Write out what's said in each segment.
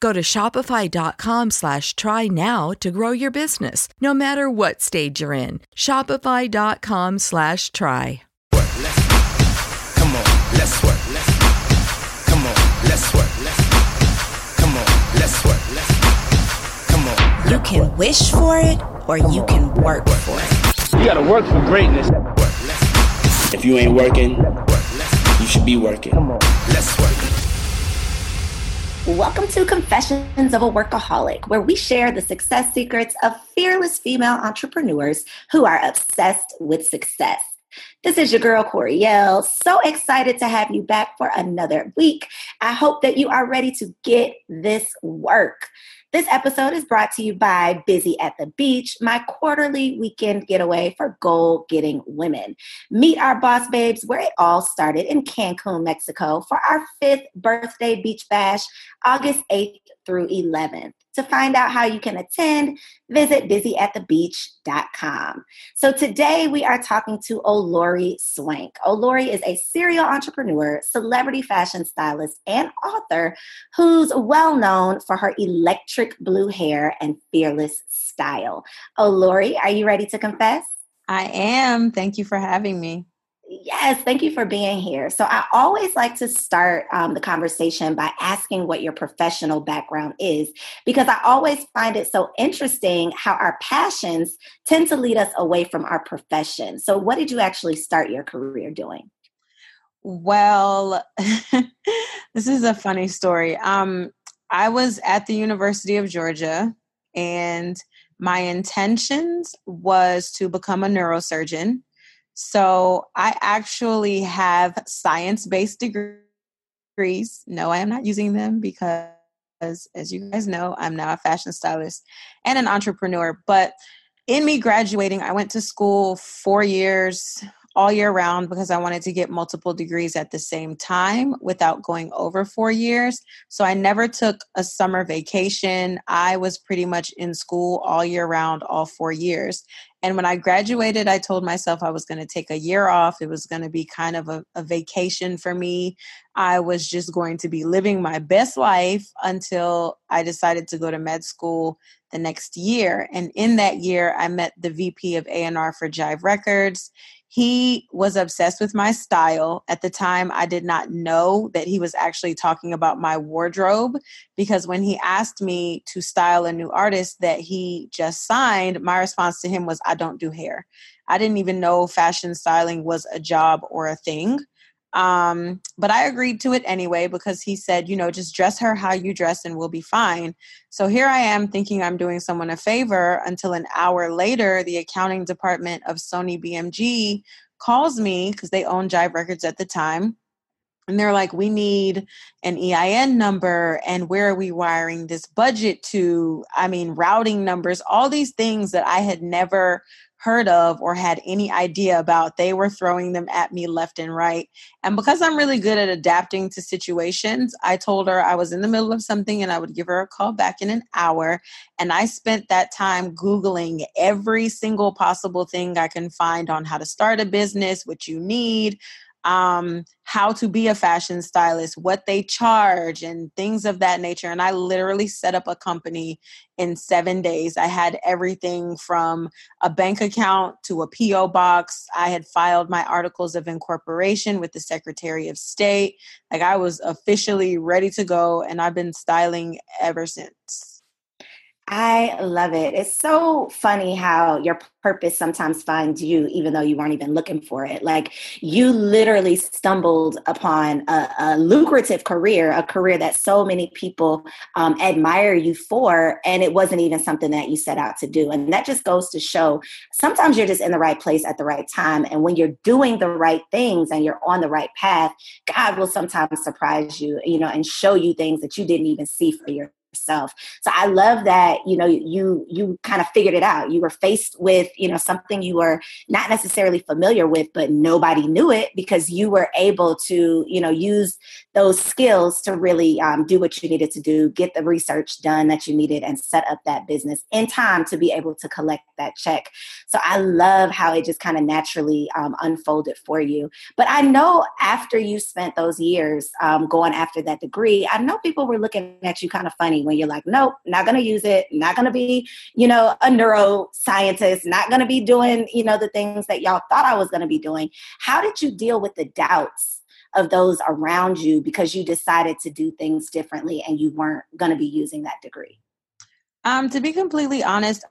Go to shopify.com slash try now to grow your business, no matter what stage you're in. Shopify.com slash try. Come on, let's work. Come on, let's work. Come on, let's work. Come on. You can wish for it or you can work for it. You gotta work for greatness. If you ain't working, you should be working. Let's work. Welcome to Confessions of a Workaholic, where we share the success secrets of fearless female entrepreneurs who are obsessed with success. This is your girl, Coriel. So excited to have you back for another week. I hope that you are ready to get this work. This episode is brought to you by Busy at the Beach, my quarterly weekend getaway for goal getting women. Meet our boss babes where it all started in Cancun, Mexico for our fifth birthday beach bash, August 8th through 11th. To find out how you can attend, visit busyatthebeach.com. So today we are talking to Olori Swank. Olori is a serial entrepreneur, celebrity fashion stylist, and author who's well known for her electric blue hair and fearless style. Olori, are you ready to confess? I am. Thank you for having me. Yes, thank you for being here. So, I always like to start um, the conversation by asking what your professional background is, because I always find it so interesting how our passions tend to lead us away from our profession. So, what did you actually start your career doing? Well, this is a funny story. Um, I was at the University of Georgia, and my intentions was to become a neurosurgeon so I actually have science based degrees. No, I am not using them because, as you guys know, I'm now a fashion stylist and an entrepreneur. But in me graduating, I went to school four years, all year round because I wanted to get multiple degrees at the same time without going over four years. So I never took a summer vacation. I was pretty much in school all year round, all four years. And when I graduated, I told myself I was going to take a year off. It was going to be kind of a, a, vacation for me. I was just going to be living my best life until I decided to go to med school the next year. And in that year, I met the VP of A&R for Jive Records he was obsessed with my style. At the time, I did not know that he was actually talking about my wardrobe because when he asked me to style a new artist that he just signed, my response to him was, I don't do hair. I didn't even know fashion styling was a job or a thing. Um, but I agreed to it anyway because he said, you know, just dress her how you dress and we'll be fine. So here I am thinking I'm doing someone a favor until an hour later, the accounting department of Sony BMG calls me because they own Jive Records at the time and they're like we need an ein number and where are we wiring this budget to i mean routing numbers all these things that i had never heard of or had any idea about they were throwing them at me left and right. And because i'm really good at adapting to situations i told her i was in the middle of something and i would give her a call back in an hour. And i spent that time googling every single possible thing i can find on how to start a business what you need um, how to be a fashion stylist, what they charge, and things of that nature. And I literally set up a company in seven days. I had everything from a bank account to a P.O. box. I had filed my articles of incorporation with the Secretary of State. Like I was officially ready to go, and I've been styling ever since. I love it. It's so funny how your purpose sometimes finds you, even though you weren't even looking for it. Like you literally stumbled upon a, a lucrative career, a career that so many people um, admire you for, and it wasn't even something that you set out to do. And that just goes to show sometimes you're just in the right place at the right time. And when you're doing the right things and you're on the right path, God will sometimes surprise you, you know, and show you things that you didn't even see for your yourself. So I love that, you know, you you kind of figured it out. You were faced with, you know, something you were not necessarily familiar with, but nobody knew it because you were able to, you know, use those skills to really um, do what you needed to do, get the research done that you needed, and set up that business in time to be able to collect that check. So I love how it just kind of naturally um, unfolded for you. But I know after you spent those years um, going after that degree, I know people were looking at you kind of funny when you're like, nope, not going to use it, not going to be, you know, a neuroscientist, not going to be doing, you know, the things that y'all thought I was going to be doing. How did you deal with the doubts of those around you because you decided to do things differently and you weren't going to be using that degree? Um, to be completely honest,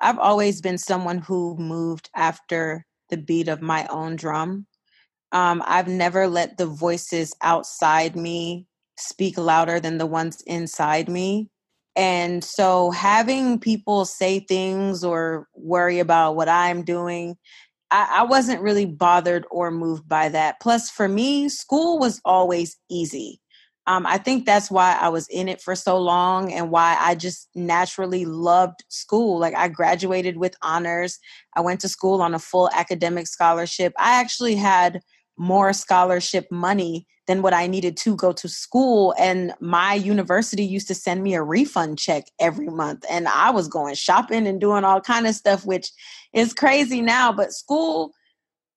I've always been someone who moved after the beat of my own drum. Um, I've never let the voices outside me speak louder than the ones inside me. And so having people say things or worry about what I'm doing, I, I, wasn't really bothered or moved by that. Plus, for me, school was always easy. Um, I think that's why I was in it for so long and why I just naturally loved school. Like, I graduated with honors. I went to school on a full academic scholarship. I actually had more scholarship money than what I needed to go to school. And my university used to send me a refund check every month. And I was going shopping and doing all kind of stuff, which is crazy now. But school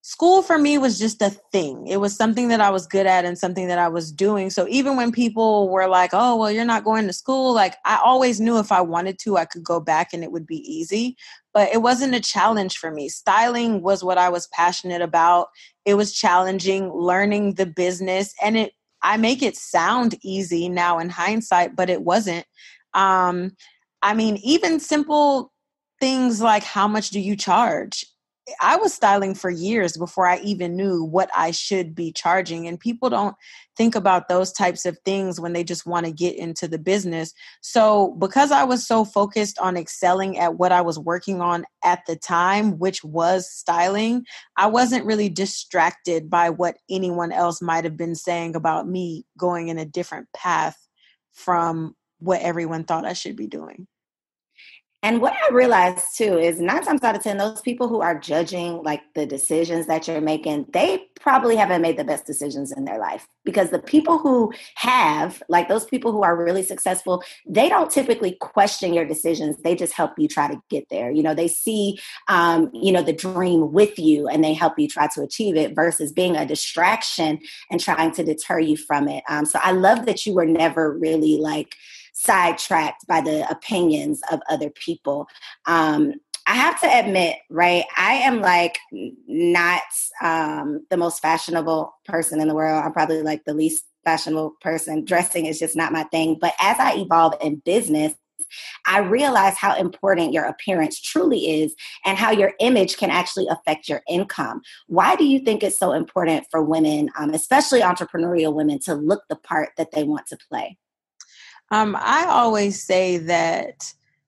school for me was just a thing. It was something that I was good at and something that I was doing. So even when people were like, oh, well, you're not going to school, like I always knew if I wanted to, I could go back and it would be easy. But it wasn't a challenge for me. Styling was what I was passionate about. It was challenging learning the business and it I make it sound easy now in hindsight, but it wasn't. Um, I mean, even simple things like how much do you charge? I was styling for years before I even knew what I should be charging. And people don't think about those types of things when they just want to get into the business. So, because I was so focused on excelling at what I was working on at the time, which was styling, I wasn't really distracted by what anyone else might have been saying about me going in a different path from what everyone thought I should be doing. And what I realized too is nine times out of 10, those people who are judging like the decisions that you're making, they probably haven't made the best decisions in their life. Because the people who have, like those people who are really successful, they don't typically question your decisions. They just help you try to get there. You know, they see, um, you know, the dream with you and they help you try to achieve it versus being a distraction and trying to deter you from it. Um, so I love that you were never really like, sidetracked by the opinions of other people. Um, I have to admit, right? I am like not um, the most fashionable person in the world. I'm probably like the least fashionable person. Dressing is just not my thing. But as I evolve in business, I realize how important your appearance truly is and how your image can actually affect your income. Why do you think it's so important for women, um, especially entrepreneurial women, to look the part that they want to play? Um, I always say that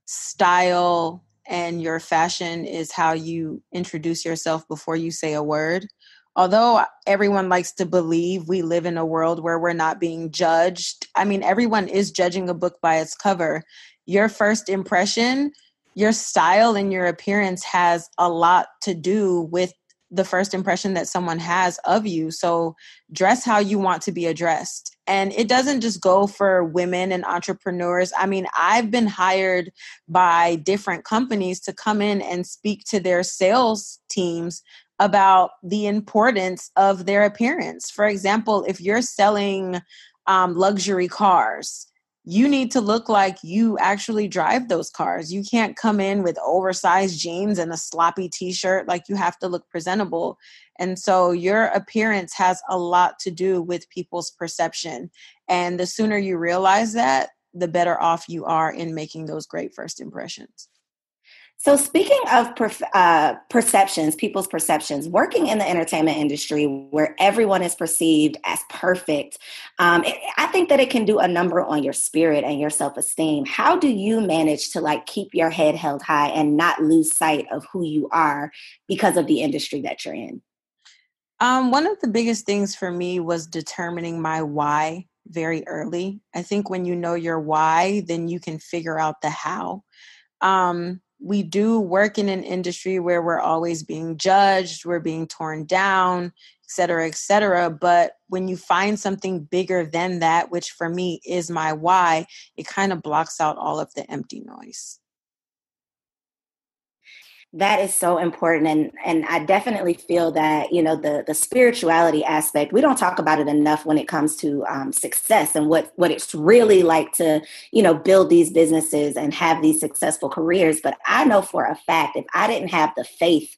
style and your fashion is how you introduce yourself before you say a word. although everyone likes to believe we live in a world where we're not being judged, I mean, everyone is judging a book by its cover. Your first impression, your style, and your appearance has a lot to do with the first impression that someone has of you. So dress how you want to be addressed. And it doesn't just go for women and entrepreneurs. I mean, I've been hired by different companies to come in and speak to their sales teams about the importance of their appearance. For example, if you're selling um, luxury cars, you need to look like you actually drive those cars. You can't come in with oversized jeans and a sloppy t shirt. Like you have to look presentable. And so your appearance has a lot to do with people's perception. And the sooner you realize that, the better off you are in making those great first impressions. So, speaking of uh, perceptions, people's perceptions, working in the entertainment industry where everyone is perceived as perfect, um, it, I think that it can do a number on your spirit and your self esteem. How do you manage to like keep your head held high and not lose sight of who you are because of the industry that you're in? Um, one of the biggest things for me was determining my why very early. I think when you know your why, then you can figure out the how. Um, we do work in an industry where we're always being judged, we're being torn down, et cetera, et cetera. But when you find something bigger than that, which for me is my why, it kind of blocks out all of the empty noise that is so important and and i definitely feel that you know the the spirituality aspect we don't talk about it enough when it comes to um, success and what what it's really like to you know build these businesses and have these successful careers. But i know for a fact if i didn't have the faith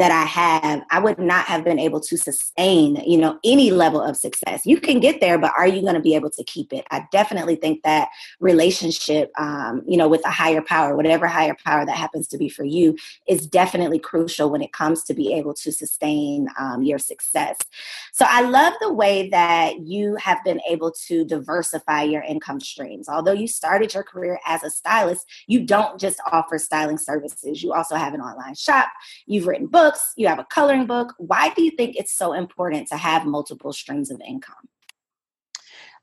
that I have, I would not have been able to sustain, you know, any level of success. You can get there, but are you going to be able to keep it? I definitely think that relationship, um, you know, with a higher power, whatever higher power that happens to be for you, is definitely crucial when it comes to be able to sustain um, your success. So I love the way that you have been able to diversify your income streams. Although you started your career as a stylist, you don't just offer styling services. You also have an online shop. You've written books books, you have a coloring book. Why do you think it's so important to have multiple streams of income?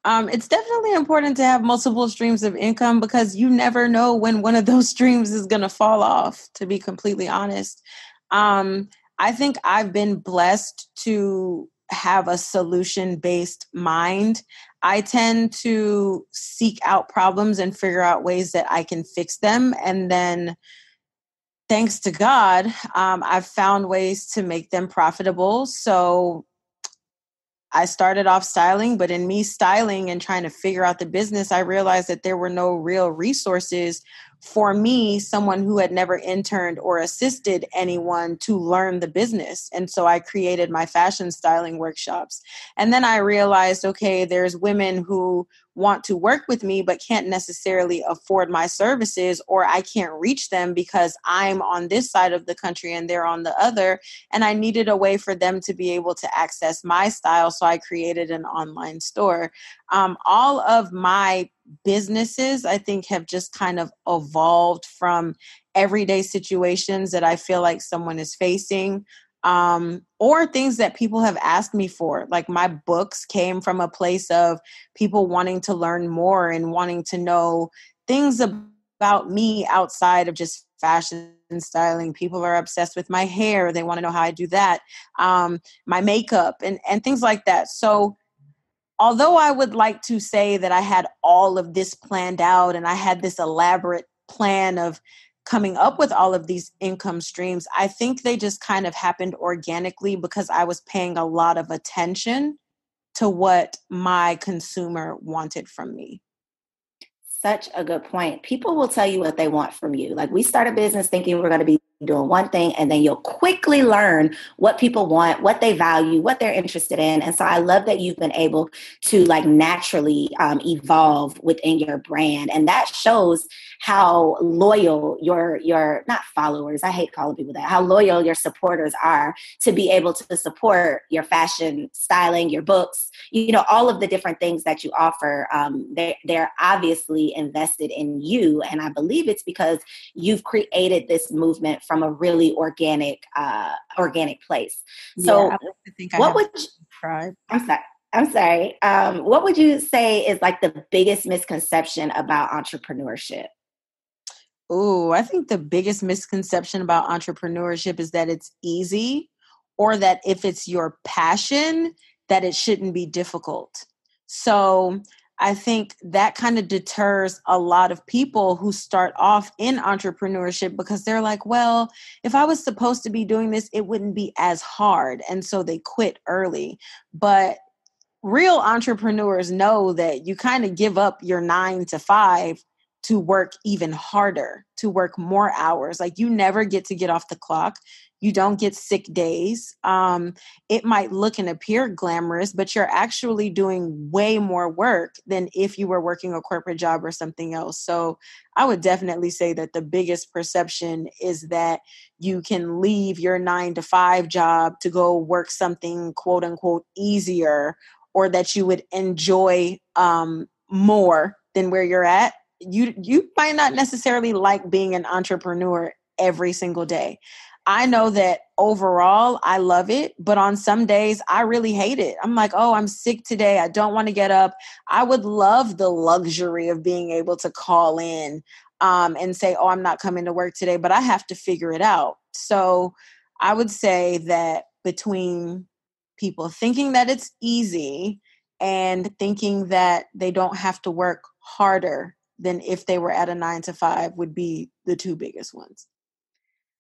Um, it's definitely important to have multiple streams of income because you never know when one of those streams is going to fall off, to be completely honest. Um, I think I've been blessed to have a solution based mind. I tend to seek out problems and figure out ways that I can fix them and then thanks to God, um, I've found ways to make them profitable. So I started off styling, but in me styling and trying to figure out the business, I realized that there were no real resources for me, someone who had never interned or assisted anyone to learn the business. And so I created my fashion styling workshops. And then I realized okay, there's women who want to work with me but can't necessarily afford my services or I can't reach them because I'm on this side of the country and they're on the other and I needed a way for them to be able to access my style so I created an online store um, all of my businesses I think have just kind of evolved from everyday situations that I feel like someone is facing um, or things that people have asked me for. Like my books came from a place of people wanting to learn more and wanting to know things about me outside of just fashion and styling. People are obsessed with my hair. They want to know how I do that, um, my makeup, and, and things like that. So, although I would like to say that I had all of this planned out and I had this elaborate plan of coming up with all of these income streams, I think they just kind of happened organically because I was paying a lot of attention to what my consumer wanted from me. Such a good point. People will tell you what they want from you. Like we start a business thinking we're going to be doing one thing and then you'll quickly learn what people want what they value what they're interested in. And so i love that you've been able to like naturally um, evolve within your brand. And that shows how loyal your your not followers i hate calling people that how loyal your supporters are to be able to support your fashion styling your books you know all of the different things that you offer. Um, they're, they're obviously invested in you. And i believe it's because you've created this movement from a really organic uh, organic place. So yeah, what would you, i'm sorry i'm sorry. Um, what would you say is like the biggest misconception about entrepreneurship? Oh, I think the biggest misconception about entrepreneurship is that it's easy or that if it's your passion, that it shouldn't be difficult. So I think that kind of deters a lot of people who start off in entrepreneurship because they're like, well, if I was supposed to be doing this, it wouldn't be as hard. And so they quit early. But real entrepreneurs know that you kind of give up your nine to five to work even harder, to work more hours. Like you never get to get off the clock. You don't get sick days. Um, it might look and appear glamorous, but you're actually doing way more work than if you were working a corporate job or something else. So I would definitely say that the biggest perception is that you can leave your nine to five job to go work something quote unquote easier or that you would enjoy um, more than where you're at you you might not necessarily like being an entrepreneur every single day. I know that overall I love it, but on some days I really hate it. I'm like, oh, I'm sick today. I don't want to get up. I would love the luxury of being able to call in um, and say, oh, I'm not coming to work today, but I have to figure it out. So I would say that between people thinking that it's easy and thinking that they don't have to work harder than if they were at a nine to five would be the two biggest ones.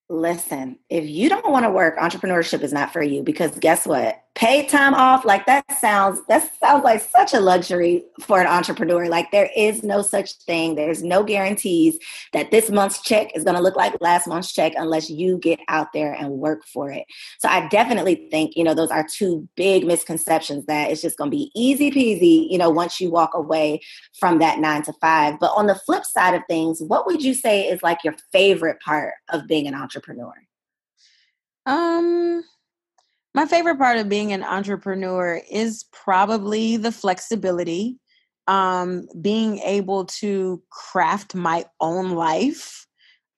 Listen, if you don't want to work, entrepreneurship is not for you because guess what? paid time off like that sounds that sounds like such a luxury for an entrepreneur. Like there is no such thing. There's no guarantees that this month's check is going to look like last month's check unless you get out there and work for it. So i definitely think you know those are two big misconceptions that it's just going to be easy peasy you know once you walk away from that nine to five. But on the flip side of things what would you say is like your favorite part of being an entrepreneur um my favorite part of being an entrepreneur is probably the flexibility, um, being able to craft my own life,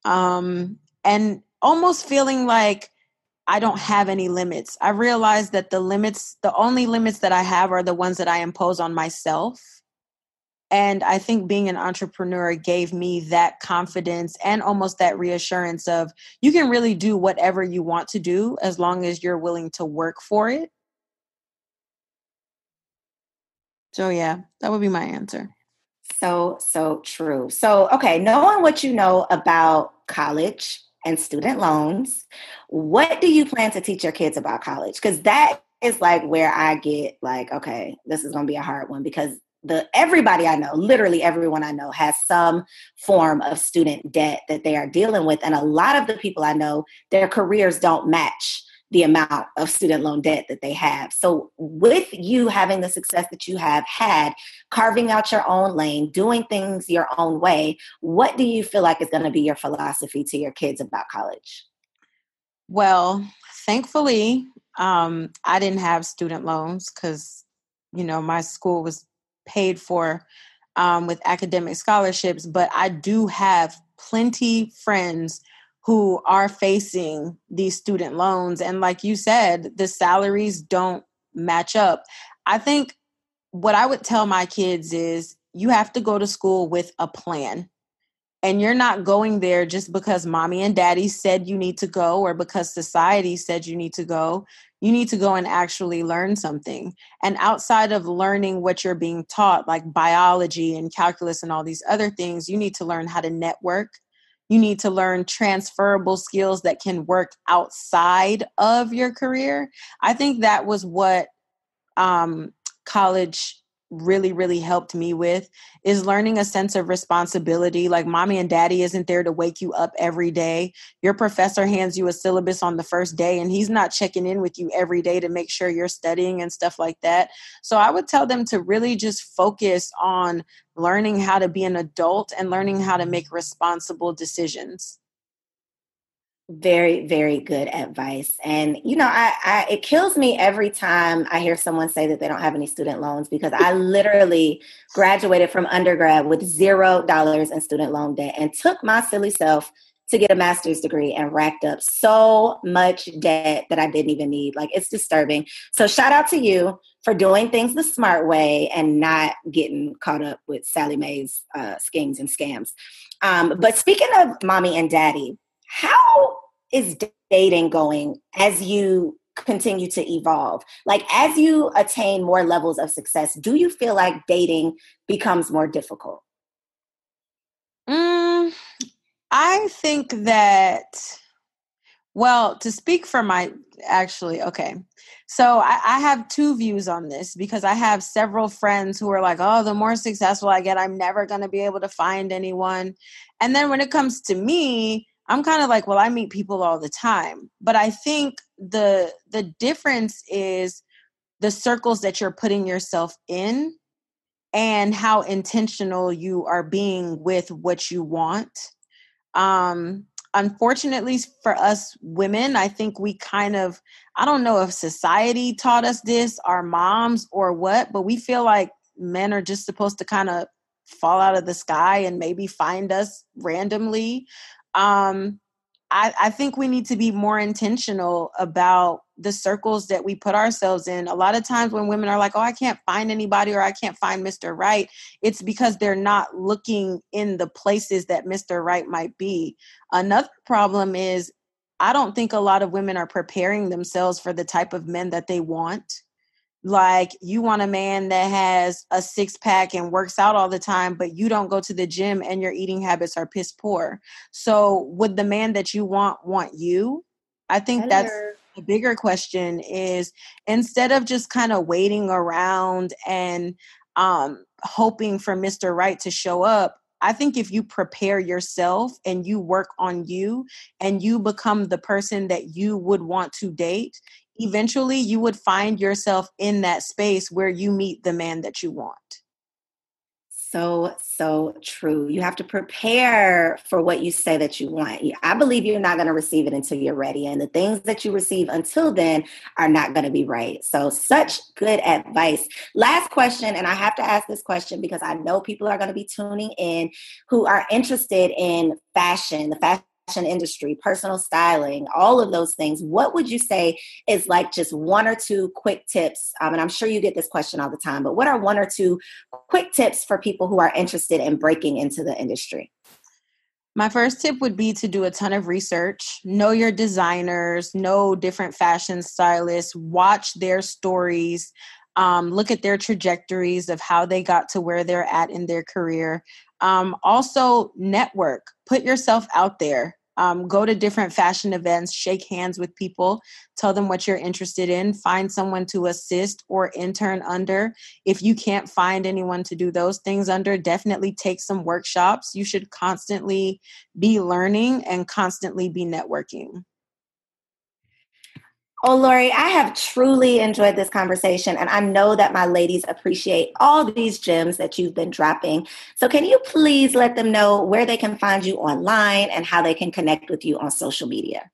um, and almost feeling like I don't have any limits. I realize that the limits, the only limits that I have are the ones that I impose on myself. And I think being an entrepreneur gave me that confidence and almost that reassurance of you can really do whatever you want to do as long as you're willing to work for it. So, yeah, that would be my answer. So, so true. So, okay, knowing what you know about college and student loans, what do you plan to teach your kids about college? Because that is like where I get like, okay, this is going to be a hard one because the everybody I know, literally everyone I know has some form of student debt that they are dealing with and a lot of the people I know their careers don't match the amount of student loan debt that they have. So with you having the success that you have had, carving out your own lane, doing things your own way, what do you feel like is going to be your philosophy to your kids about college? Well, thankfully, um, I didn't have student loans because you know my school was paid for um, with academic scholarships, but I do have plenty friends who are facing these student loans. And like you said, the salaries don't match up. I think what I would tell my kids is you have to go to school with a plan. And you're not going there just because mommy and daddy said you need to go or because society said you need to go you need to go and actually learn something. And outside of learning what you're being taught, like biology and calculus and all these other things, you need to learn how to network. You need to learn transferable skills that can work outside of your career. I think that was what um, college really really helped me with is learning a sense of responsibility like mommy and daddy isn't there to wake you up every day. Your professor hands you a syllabus on the first day and he's not checking in with you every day to make sure you're studying and stuff like that. So i would tell them to really just focus on learning how to be an adult and learning how to make responsible decisions Very, very good advice. And you know, I, I it kills me every time I hear someone say that they don't have any student loans because I literally graduated from undergrad with zero dollars in student loan debt and took my silly self to get a master's degree and racked up so much debt that I didn't even need. Like it's disturbing. So shout out to you for doing things the smart way and not getting caught up with Sallie Mae's uh, schemes and scams. Um, but speaking of mommy and daddy, how is dating going as you continue to evolve? Like as you attain more levels of success, do you feel like dating becomes more difficult? Mm, I think that, well, to speak for my, actually, okay. So I, I, have two views on this because I have several friends who are like, oh, the more successful I get, I'm never going to be able to find anyone. And then when it comes to me, I'm kind of like, well, I meet people all the time. But I think the the difference is the circles that you're putting yourself in and how intentional you are being with what you want um, unfortunately for us women, I think we kind of, I don't know if society taught us this, our moms or what, but we feel like men are just supposed to kind of fall out of the sky and maybe find us randomly. Um, I, I think we need to be more intentional about the circles that we put ourselves in. A lot of times when women are like, oh, I can't find anybody or I can't find Mr. Right, it's because they're not looking in the places that Mr. Right might be. Another problem is I don't think a lot of women are preparing themselves for the type of men that they want like you want a man that has a six pack and works out all the time but you don't go to the gym and your eating habits are piss poor so would the man that you want want you i think Hello. that's the bigger question is instead of just kind of waiting around and um hoping for mr right to show up I think if you prepare yourself and you work on you and you become the person that you would want to date, eventually you would find yourself in that space where you meet the man that you want. So, so true. You have to prepare for what you say that you want. I believe you're not going to receive it until you're ready. And the things that you receive until then are not going to be right. So, such good advice. Last question, and I have to ask this question because I know people are going to be tuning in who are interested in fashion, the fashion industry, personal styling, all of those things, what would you say is like just one or two quick tips? Um, and I'm sure you get this question all the time, but what are one or two quick tips for people who are interested in breaking into the industry? My first tip would be to do a ton of research, know your designers, know different fashion stylists, watch their stories, um, look at their trajectories of how they got to where they're at in their career. Um, also, network, put yourself out there. Um, go to different fashion events, shake hands with people, tell them what you're interested in, find someone to assist or intern under. If you can't find anyone to do those things under, definitely take some workshops. You should constantly be learning and constantly be networking. Oh, Lori, I have truly enjoyed this conversation, and I know that my ladies appreciate all these gems that you've been dropping. So, can you please let them know where they can find you online and how they can connect with you on social media?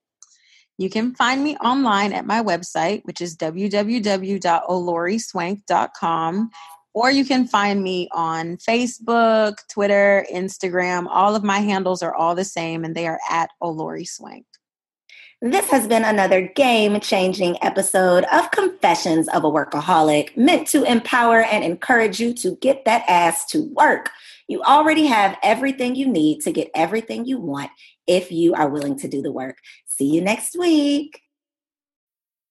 You can find me online at my website, which is www.oloriswank.com, or you can find me on Facebook, Twitter, Instagram. All of my handles are all the same, and they are at Olori Swank. This has been another game changing episode of Confessions of a Workaholic, meant to empower and encourage you to get that ass to work. You already have everything you need to get everything you want if you are willing to do the work. See you next week.